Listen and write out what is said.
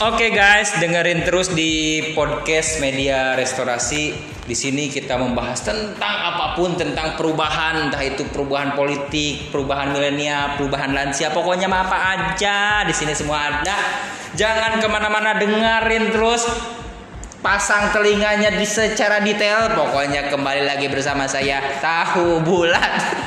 Oke guys, dengerin terus di podcast Media Restorasi. Di sini kita membahas tentang apa pun tentang perubahan, entah itu perubahan politik, perubahan milenial, perubahan lansia, pokoknya mah apa aja di sini semua ada. Jangan ke mana-mana dengerin terus pasang telinganya di secara detail pokoknya kembali lagi bersama saya tahu bulat